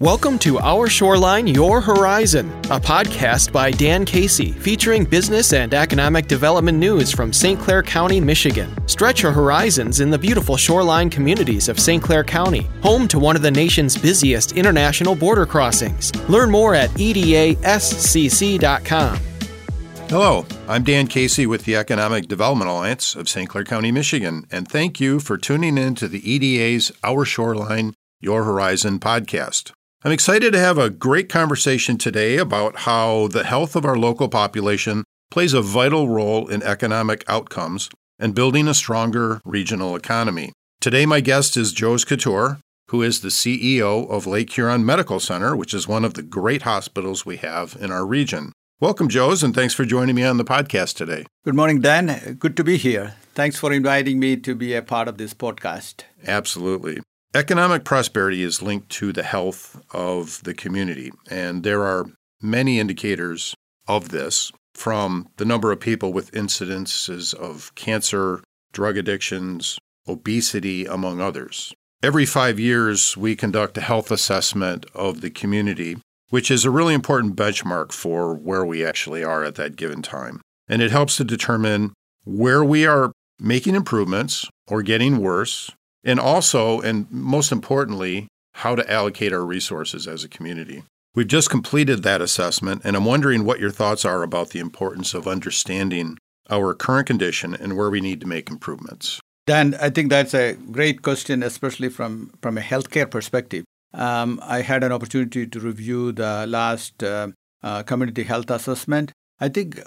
Welcome to Our Shoreline, Your Horizon, a podcast by Dan Casey featuring business and economic development news from St. Clair County, Michigan. Stretch your horizons in the beautiful shoreline communities of St. Clair County, home to one of the nation's busiest international border crossings. Learn more at edascc.com. Hello, I'm Dan Casey with the Economic Development Alliance of St. Clair County, Michigan, and thank you for tuning in to the EDA's Our Shoreline, Your Horizon podcast. I'm excited to have a great conversation today about how the health of our local population plays a vital role in economic outcomes and building a stronger regional economy. Today, my guest is Jose Kottoor, who is the CEO of Lake Huron Medical Center, which is one of the great hospitals we have in our region. Welcome, Jose, and thanks for joining me on the podcast today. Good morning, Dan. Good to be here. Thanks for inviting me to be a part of this podcast. Absolutely. Economic prosperity is linked to the health of the community, and there are many indicators of this from the number of people with incidences of cancer, drug addictions, obesity, among others. Every five years, we conduct a health assessment of the community, which is a really important benchmark for where we actually are at that given time. And it helps to determine where we are making improvements or getting worse, and also, and most importantly, how to allocate our resources as a community. We've just completed that assessment, and I'm wondering what your thoughts are about the importance of understanding our current condition and where we need to make improvements. Dan, I think that's a great question, especially from, from a healthcare perspective. Um, I had an opportunity to review the last uh, uh, community health assessment. I think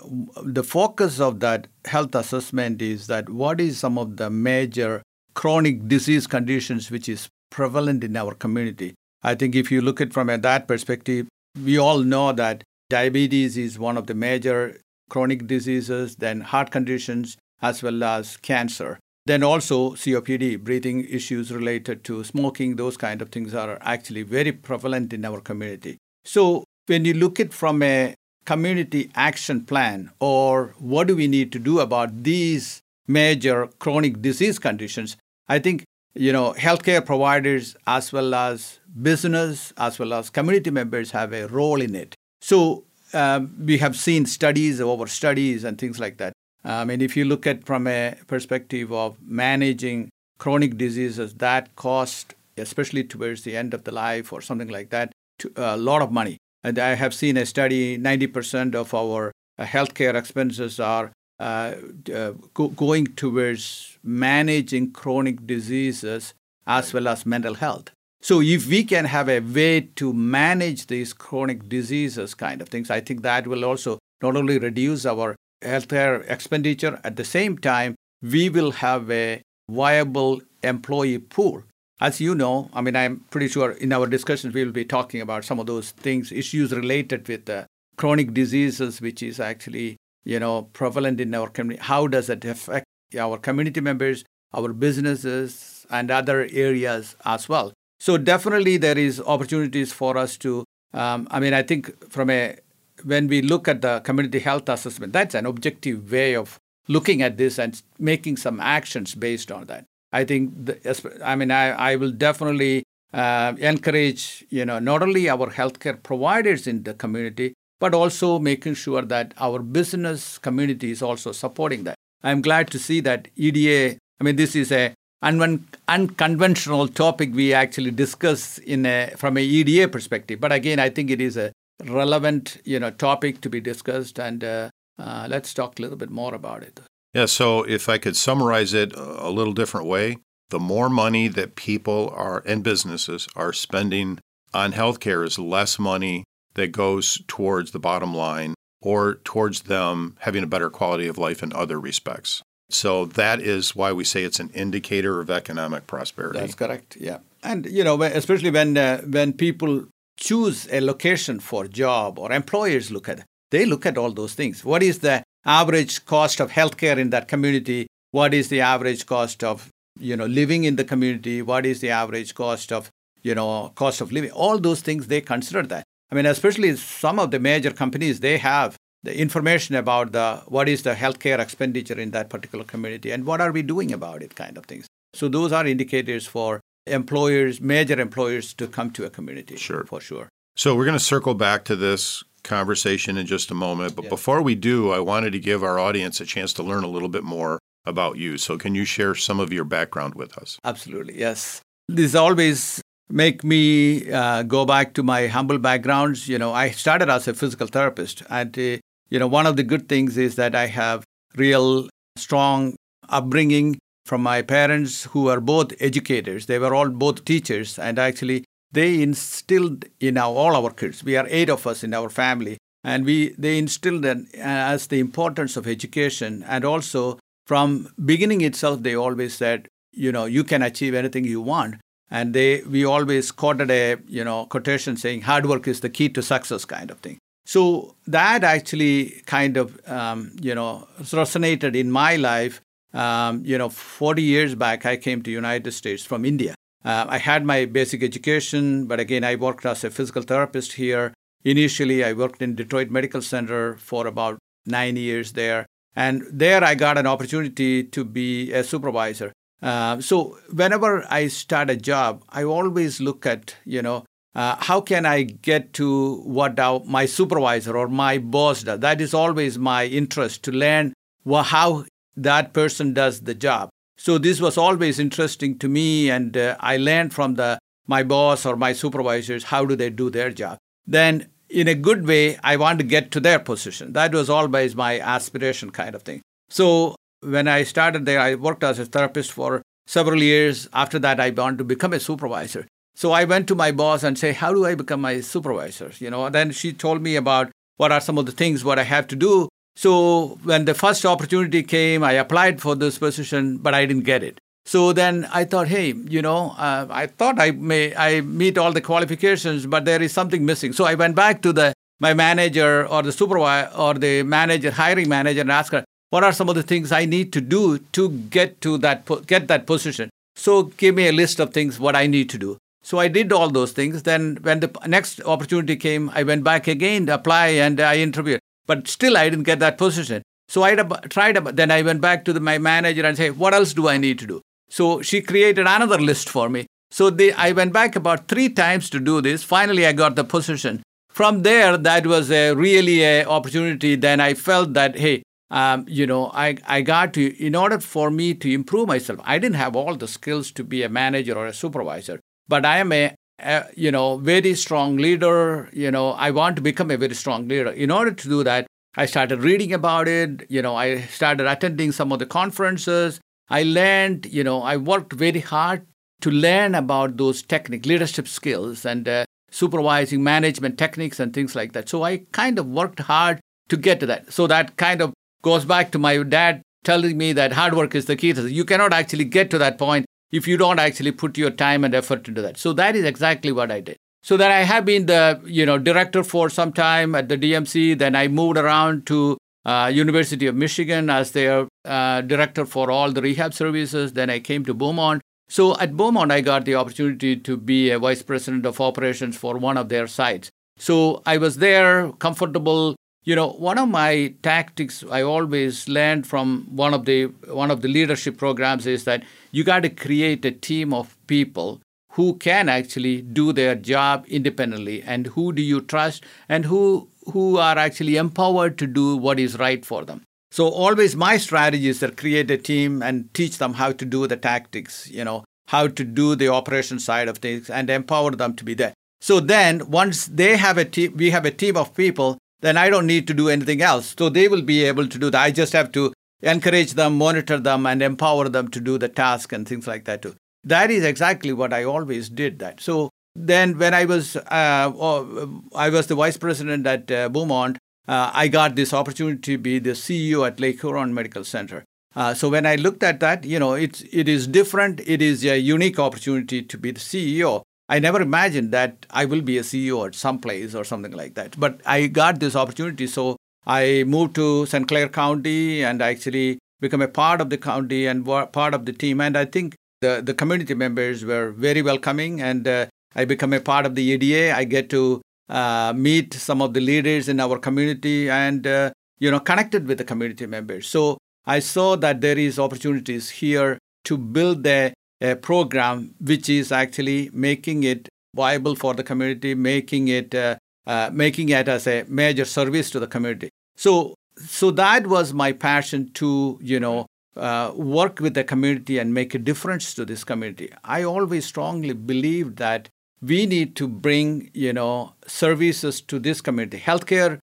the focus of that health assessment is that what is some of the major chronic disease conditions which is prevalent in our community. I think if you look at from that perspective, we all know that diabetes is one of the major chronic diseases, then heart conditions as well as cancer. Then also COPD, breathing issues related to smoking, those kind of things are actually very prevalent in our community. So when you look at from a community action plan or what do we need to do about these major chronic disease conditions, I think you know healthcare providers as well as business as well as community members have a role in it. So um, we have seen studies over studies and things like that. I mean, if you look at from a perspective of managing chronic diseases, that cost, especially towards the end of the life or something like that, a lot of money. And I have seen a study: 90% of our uh, healthcare expenses are uh, go, going towards managing chronic diseases as well as mental health. So, if we can have a way to manage these chronic diseases, kind of things, I think that will also not only reduce our healthcare expenditure, at the same time, we will have a viable employee pool. As you know, I mean, I'm pretty sure in our discussions we will be talking about some of those things, issues related with uh, chronic diseases, which is actually you know, prevalent in our community? How does it affect our community members, our businesses, and other areas as well? So definitely there is opportunities for us to. Um, I mean, I think from a when we look at the community health assessment, that's an objective way of looking at this and making some actions based on that. I think, the, I mean, I, I will definitely uh, encourage, you know, not only our healthcare providers in the community, but also making sure that our business community is also supporting that. I'm glad to see that EDA, I mean, this is a un- unconventional topic we actually discuss in a, from a EDA perspective. But again, I think it is a relevant, you know, topic to be discussed, and uh, uh, let's talk a little bit more about it. Yeah. So if I could summarize it a little different way, the more money that people are and businesses are spending on healthcare is less money that goes towards the bottom line or towards them having a better quality of life in other respects. So that is why we say it's an indicator of economic prosperity. That's correct. Yeah, and you know, especially when uh, when people choose a location for job or employers look at it, they look at all those things. What is the average cost of healthcare in that community? What is the average cost of you know living in the community? What is the average cost of you know cost of living? All those things they consider that. I mean, especially some of the major companies, they have the information about the what is the healthcare expenditure in that particular community and what are we doing about it, kind of things. So those are indicators for employers, major employers, to come to a community. Sure. For sure. So we're going to circle back to this conversation in just a moment. But Yeah. before we do, I wanted to give our audience a chance to learn a little bit more about you. So can you share some of your background with us? Absolutely, yes. This is always make me uh, go back to my humble backgrounds. You know, I started as a physical therapist, and uh, you know, one of the good things is that I have real strong upbringing from my parents who are both educators. They were all both teachers, and actually they instilled in our, all our kids. We are eight of us in our family, and we they instilled in us the importance of education, and also from beginning itself, they always said, you know, you can achieve anything you want. And they we always quoted a you know quotation saying hard work is the key to success kind of thing. So that actually kind of um, you know resonated in my life. Um, you know, 40 years back, I came to United States from India. Uh, I had my basic education, but again, I worked as a physical therapist here. Initially, I worked in Detroit Medical Center for about nine years there, and there I got an opportunity to be a supervisor. Uh, so whenever I start a job, I always look at you know uh, how can I get to what my supervisor or my boss does. That is always my interest to learn wha- how that person does the job. So this was always interesting to me, and uh, I learned from the my boss or my supervisors how do they do their job. Then, in a good way, I want to get to their position. That was always my aspiration, kind of thing. So when I started there, I worked as a therapist for several years. After that, I wanted to become a supervisor. So I went to my boss and say, "How do I become my supervisor?" You know. Then she told me about what are some of the things what I have to do. So when the first opportunity came, I applied for this position, but I didn't get it. So then I thought, hey, you know, uh, I thought I may I meet all the qualifications, but there is something missing. So I went back to the my manager or the supervisor or the manager, hiring manager, and asked her, what are some of the things I need to do to get to that get that position? So give me a list of things what I need to do. So I did all those things. Then when the next opportunity came, I went back again to apply and I interviewed. But still, I didn't get that position. So I tried. Then I went back to the, my manager and say, "What else do I need to do?" So she created another list for me. So I went back about three times to do this. Finally, I got the position. From there, that was a really a opportunity. Then I felt that, hey, um, you know, I, I got to, in order for me to improve myself, I didn't have all the skills to be a manager or a supervisor, but I am a, a, you know, very strong leader. You know, I want to become a very strong leader. In order to do that, I started reading about it. You know, I started attending some of the conferences. I learned, you know, I worked very hard to learn about those technique, leadership skills and uh, supervising management techniques and things like that. So I kind of worked hard to get to that. So that kind of goes back to my dad telling me that hard work is the key. You cannot actually get to that point if you don't actually put your time and effort into that. So that is exactly what I did. So then I have been the you know director for some time at the DMC. Then I moved around to uh, University of Michigan as their uh, director for all the rehab services. Then I came to Beaumont. So at Beaumont, I got the opportunity to be a vice president of operations for one of their sites. So I was there, comfortable. You know, one of my tactics I always learned from one of the one of the leadership programs is that you got to create a team of people who can actually do their job independently and who do you trust and who who are actually empowered to do what is right for them. So always my strategy is to create a team and teach them how to do the tactics you know how to do the operation side of things and empower them to be there. So then once they have a team we have a team of people then i don't need to do anything else so they will be able to do that i just have to encourage them monitor them and empower them to do the task and things like that too that is exactly what I always did. That so then when I was uh, I was the vice president at uh, Beaumont, uh, I got this opportunity to be the CEO at Lake Huron Medical Center. Uh, so when I looked at that, you know, it's it is different. It is a unique opportunity to be the CEO. I never imagined that I will be a CEO at some place or something like that. But I got this opportunity, so I moved to St. Clair County and actually become a part of the county and part of the team. And I think the, the community members were very welcoming and uh, i become a part of the eda i get to uh, meet some of the leaders in our community and uh, you know connected with the community members so i saw that there is opportunities here to build the a program which is actually making it viable for the community, making it uh, uh, making it as a major service to the community. So so that was my passion to you know uh, work with the community and make a difference to this community. I always strongly believed that we need to bring you know services to this community. Healthcare,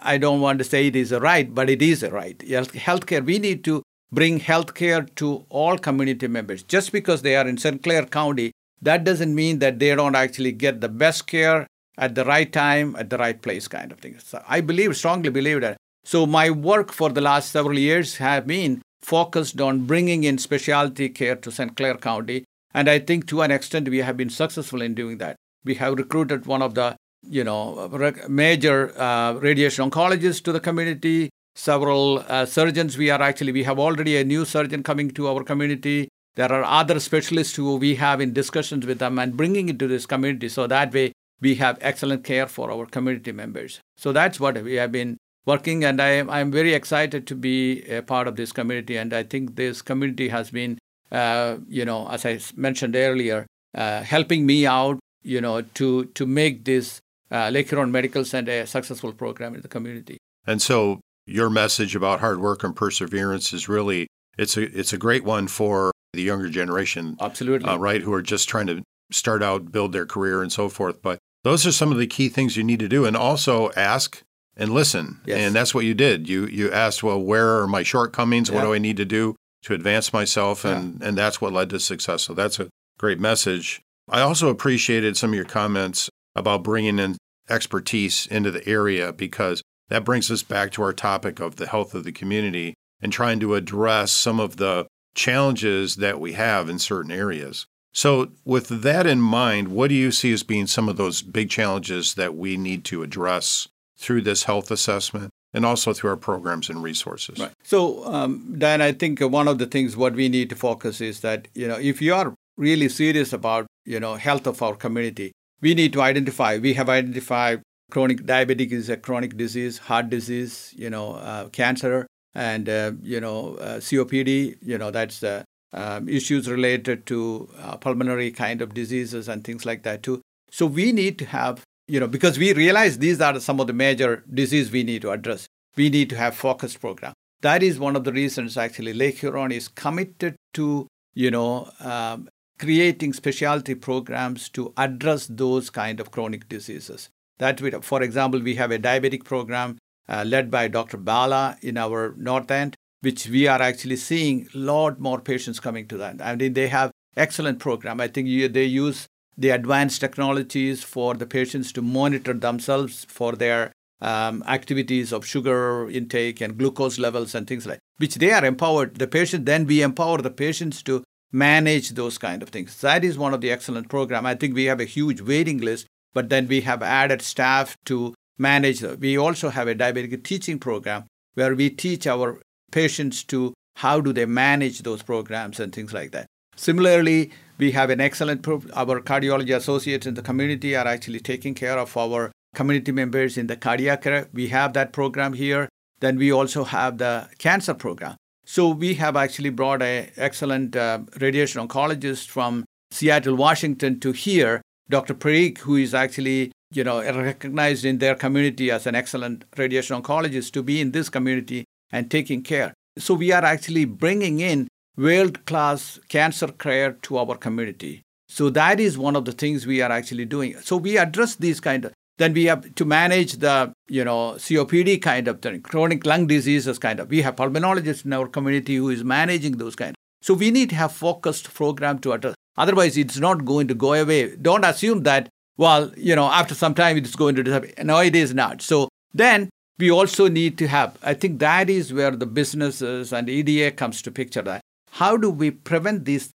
I don't want to say it is a right, but it is a right. Healthcare, we need to bring healthcare to all community members. Just because they are in St. Clair County, that doesn't mean that they don't actually get the best care at the right time, at the right place, kind of thing. So I believe, strongly believe that. So my work for the last several years have been focused on bringing in specialty care to St. Clair County. And I think to an extent we have been successful in doing that. We have recruited one of the you know major uh, radiation oncologists to the community several uh, surgeons we are actually we have already a new surgeon coming to our community. There are other specialists who we have in discussions with them and bringing it to this community. So that way we have excellent care for our community members. So that's what we have been working and I I'm very excited to be a part of this community. And I think this community has been uh, you know as I mentioned earlier uh, helping me out you know to to make this uh, Lake Huron Medical Center a successful program in the community. And so your message about hard work and perseverance is really it's a it's a great one for the younger generation. Absolutely. Uh, right, who are just trying to start out, build their career and so forth. But those are some of the key things you need to do and also ask and listen. Yes. And that's what you did. You you asked, well, where are my shortcomings? Yeah. What do I need to do to advance myself? And yeah. and that's what led to success. So that's a great message. I also appreciated some of your comments about bringing in expertise into the area because that brings us back to our topic of the health of the community and trying to address some of the challenges that we have in certain areas. So, with that in mind, what do you see as being some of those big challenges that we need to address through this health assessment and also through our programs and resources. Right. So, um, Dan, I think one of the things what we need to focus is that you know if you are really serious about you know health of our community, we need to identify. We have identified chronic diabetic is a chronic disease, heart disease, you know, uh, cancer, and uh, you know uh, COPD. You know that's the um, issues related to uh, pulmonary kind of diseases and things like that too. So we need to have you know, because we realize these are some of the major diseases we need to address. We need to have focused program. That is one of the reasons actually Lake Huron is committed to, you know, um, creating specialty programs to address those kind of chronic diseases. That, we, for example, we have a diabetic program uh, led by Dr. Bala in our North End, which we are actually seeing a lot more patients coming to that. I mean, they have excellent program. I think you, they use the advanced technologies for the patients to monitor themselves for their um, activities of sugar intake and glucose levels and things like which they are empowered the patient then we empower the patients to manage those kind of things that is one of the excellent program i think we have a huge waiting list but then we have added staff to manage we also have a diabetic teaching program where we teach our patients to how do they manage those programs and things like that similarly we have an excellent proof. Our cardiology associates in the community are actually taking care of our community members in the cardiac care. We have that program here. Then we also have the cancer program. So we have actually brought an excellent uh, radiation oncologist from Seattle, Washington to here, Dr. Parikh, who is actually you know recognized in their community as an excellent radiation oncologist to be in this community and taking care. So we are actually bringing in world class cancer care to our community. So that is one of the things we are actually doing. So we address these kind of then we have to manage the you know COPD kind of thing, chronic lung diseases kind of. We have pulmonologists in our community who is managing those kind. So we need to have focused program to address. Otherwise, it's not going to go away. Don't assume that well you know after some time it's going to disappear. No, it is not. So then we also need to have. I think that is where the businesses and EDA comes to picture that how do we prevent these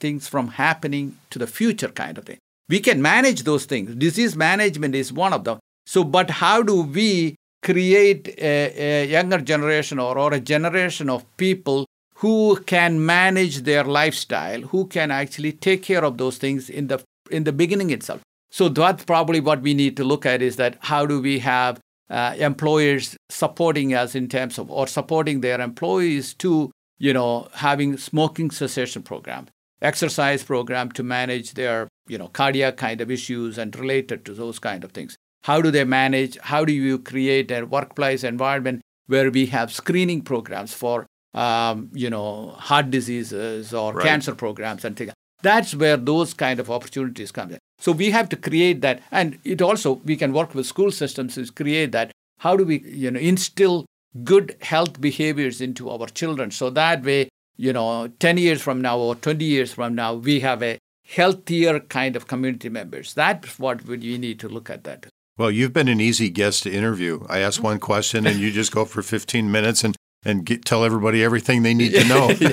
things from happening to the future kind of thing we can manage those things disease management is one of them so but how do we create a, a younger generation or, or a generation of people who can manage their lifestyle who can actually take care of those things in the in the beginning itself so that's probably what we need to look at is that how do we have uh, employers supporting us in terms of or supporting their employees to you know, having smoking cessation program. exercise program to manage their you know cardiac kind of issues and related to those kind of things how do they manage how do you create a workplace environment where we have screening programs for um, you know heart diseases or right. cancer programs and things. That's where those kind of opportunities come in. So we have to create that. And it also we can work with school systems to create that. How do we you know instill good health behaviors into our children? So that way you know 10 years from now or 20 years from now we have a healthier kind of community members. That's what we need to look at that. Well you've been an easy guest to interview. I ask one question and you just go for 15 minutes and and get, tell everybody everything they need to know yeah,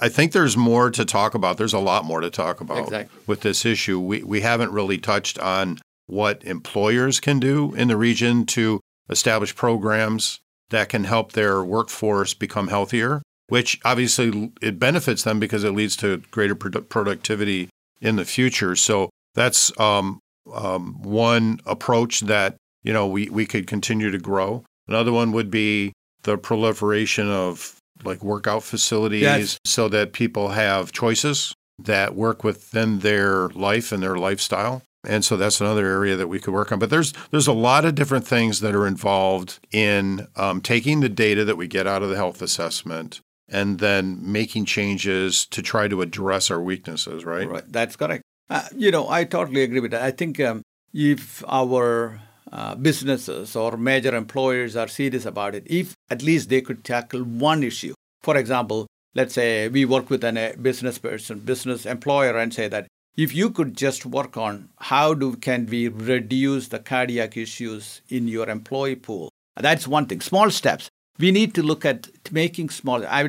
I think there's more to talk about. There's a lot more to talk about exactly. with this issue. We we haven't really touched on what employers can do in the region to establish programs that can help their workforce become healthier, which obviously it benefits them because it leads to greater produ- productivity in the future. So that's um, um, one approach that you know we, we could continue to grow. Another one would be the proliferation of like workout facilities yes. so that people have choices that work within their life and their lifestyle. And so that's another area that we could work on. But there's there's a lot of different things that are involved in um, taking the data that we get out of the health assessment and then making changes to try to address our weaknesses. Right. Right. That's correct. Uh, you know, I totally agree with that. I think um, if our uh, businesses or major employers are serious about it, if at least they could tackle one issue. For example, let's say we work with a business person, business employer, and say that if you could just work on how do can we reduce the cardiac issues in your employee pool. That's one thing. Small steps. We need to look at making small i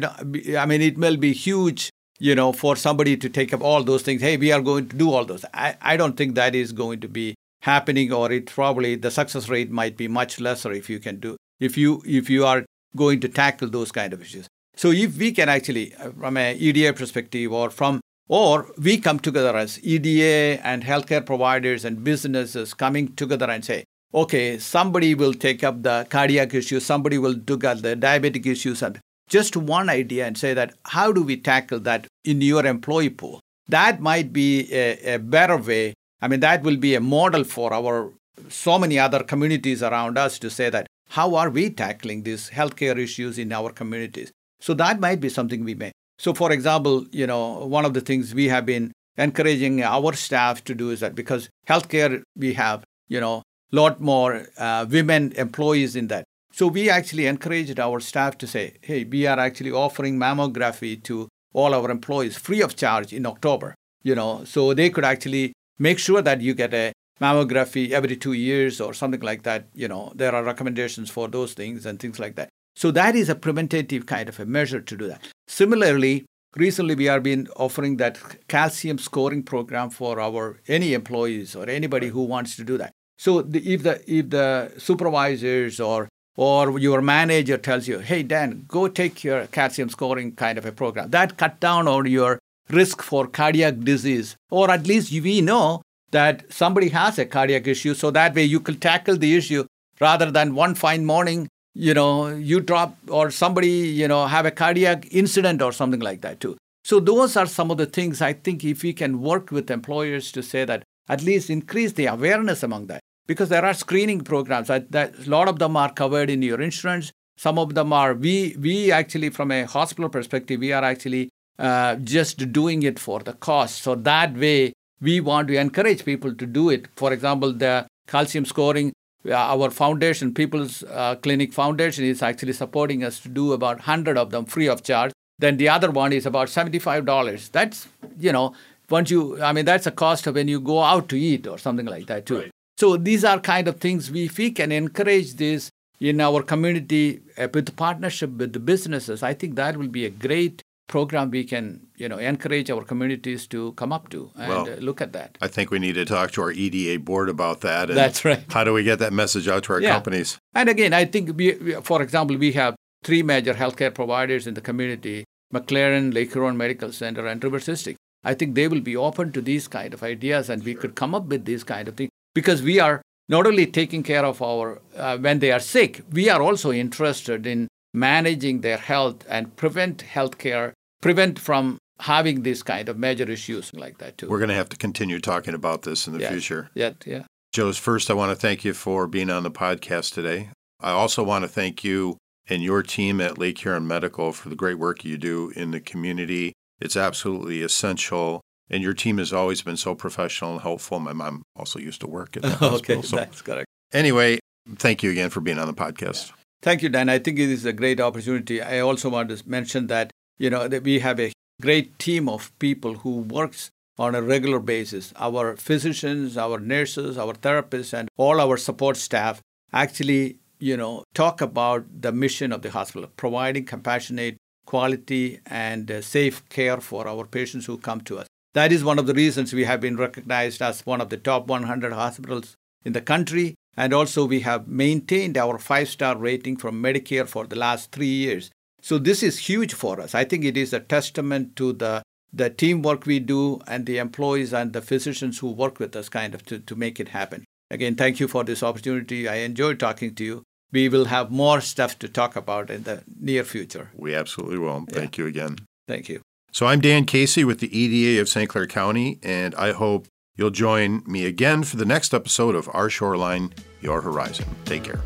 mean it will be huge you know for somebody to take up all those things. Hey we are going to do all those. I, I don't think that is going to be happening or it probably the success rate might be much lesser if you can do if you if you are going to tackle those kind of issues so if we can actually uh, from a eda perspective or from or we come together as EDA and healthcare providers and businesses coming together and say, okay, somebody will take up the cardiac issues, somebody will at the diabetic issues, and just one idea and say that how do we tackle that in your employee pool? That might be a, a better way. I mean, that will be a model for our so many other communities around us to say that how are we tackling these healthcare issues in our communities? So that might be something we may so, for example, you know, one of the things we have been encouraging our staff to do is that because healthcare, we have, you know, a lot more uh, women employees in that. So we actually encouraged our staff to say, hey, we are actually offering mammography to all our employees free of charge in October, you know, so they could actually make sure that you get a mammography every two years or something like that. You know, there are recommendations for those things and things like that. So that is a preventative kind of a measure to do that. Similarly, recently we have been offering that calcium scoring program for our any employees or anybody who wants to do that. So the, if the if the supervisors or or your manager tells you, "Hey Dan, go take your calcium scoring kind of a program," that cut down on your risk for cardiac disease, or at least we know that somebody has a cardiac issue, so that way you can tackle the issue rather than one fine morning you know, you drop or somebody, you know, have a cardiac incident or something like that too. So those are some of the things I think if we can work with employers to say that at least increase the awareness among that. Because there are screening programs that, that a lot of them are covered in your insurance. Some of them are we we actually from a hospital perspective we are actually uh, just doing it for the cost so that way we want to encourage people to do it for example the calcium scoring our foundation, People's uh, Clinic Foundation, is actually supporting us to do about 100 of them free of charge. Then the other one is about $75. That's, you know, once you, I mean, that's a cost of when you go out to eat or something like that, too. Right. So these are kind of things we, if we can encourage this in our community uh, with partnership with the businesses, I think that will be a great program we can you know encourage our communities to come up to and well, uh, look at that. I think we need to talk to our EDA board about that. That's right. How do we get that message out to our yeah. companies? And again, I think we, for example, we have three major healthcare providers in the community: McLaren, Lake Huron Medical Center, and River District. I think they will be open to these kind of ideas, and we could come up with these kind of things because we are not only taking care of our uh, when they are sick, we are also interested in managing their health and prevent healthcare prevent from having these kind of major issues like that too. We're going to have to continue talking about this in the yes. future. Yeah, yeah. Jose first, I want to thank you for being on the podcast today. I also want to thank you and your team at Lake Huron Medical for the great work you do in the community. It's absolutely essential. And your team has always been so professional and helpful. My mom also used to work at the hospital. okay, so that's correct. Anyway, thank you again for being on the podcast. Yeah. Thank you, Dan. I think it is a great opportunity. I also want to mention that you know that we have a great team of people who works on a regular basis. Our physicians, our nurses, our therapists, and all our support staff actually you know talk about the mission of the hospital, providing compassionate, quality, and uh, safe care for our patients who come to us. That is one of the reasons we have been recognized as one of the top 100 hospitals in the country and also, we have maintained our five star rating from Medicare for the last three years. So, this is huge for us. I think it is a testament to the, the teamwork we do and the employees and the physicians who work with us, kind of, to, to make it happen. Again, thank you for this opportunity. I enjoyed talking to you. We will have more stuff to talk about in the near future. We absolutely will. Thank yeah. you again. Thank you. So, I'm Dan Casey with the EDA of St. Clair County, and I hope You'll join me again for the next episode of Our Shoreline, Your Horizon. Take care.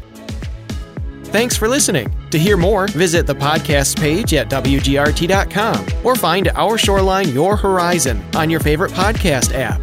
Thanks for listening. To hear more, visit the podcast page at WGRT.com or find Our Shoreline, Your Horizon on your favorite podcast app.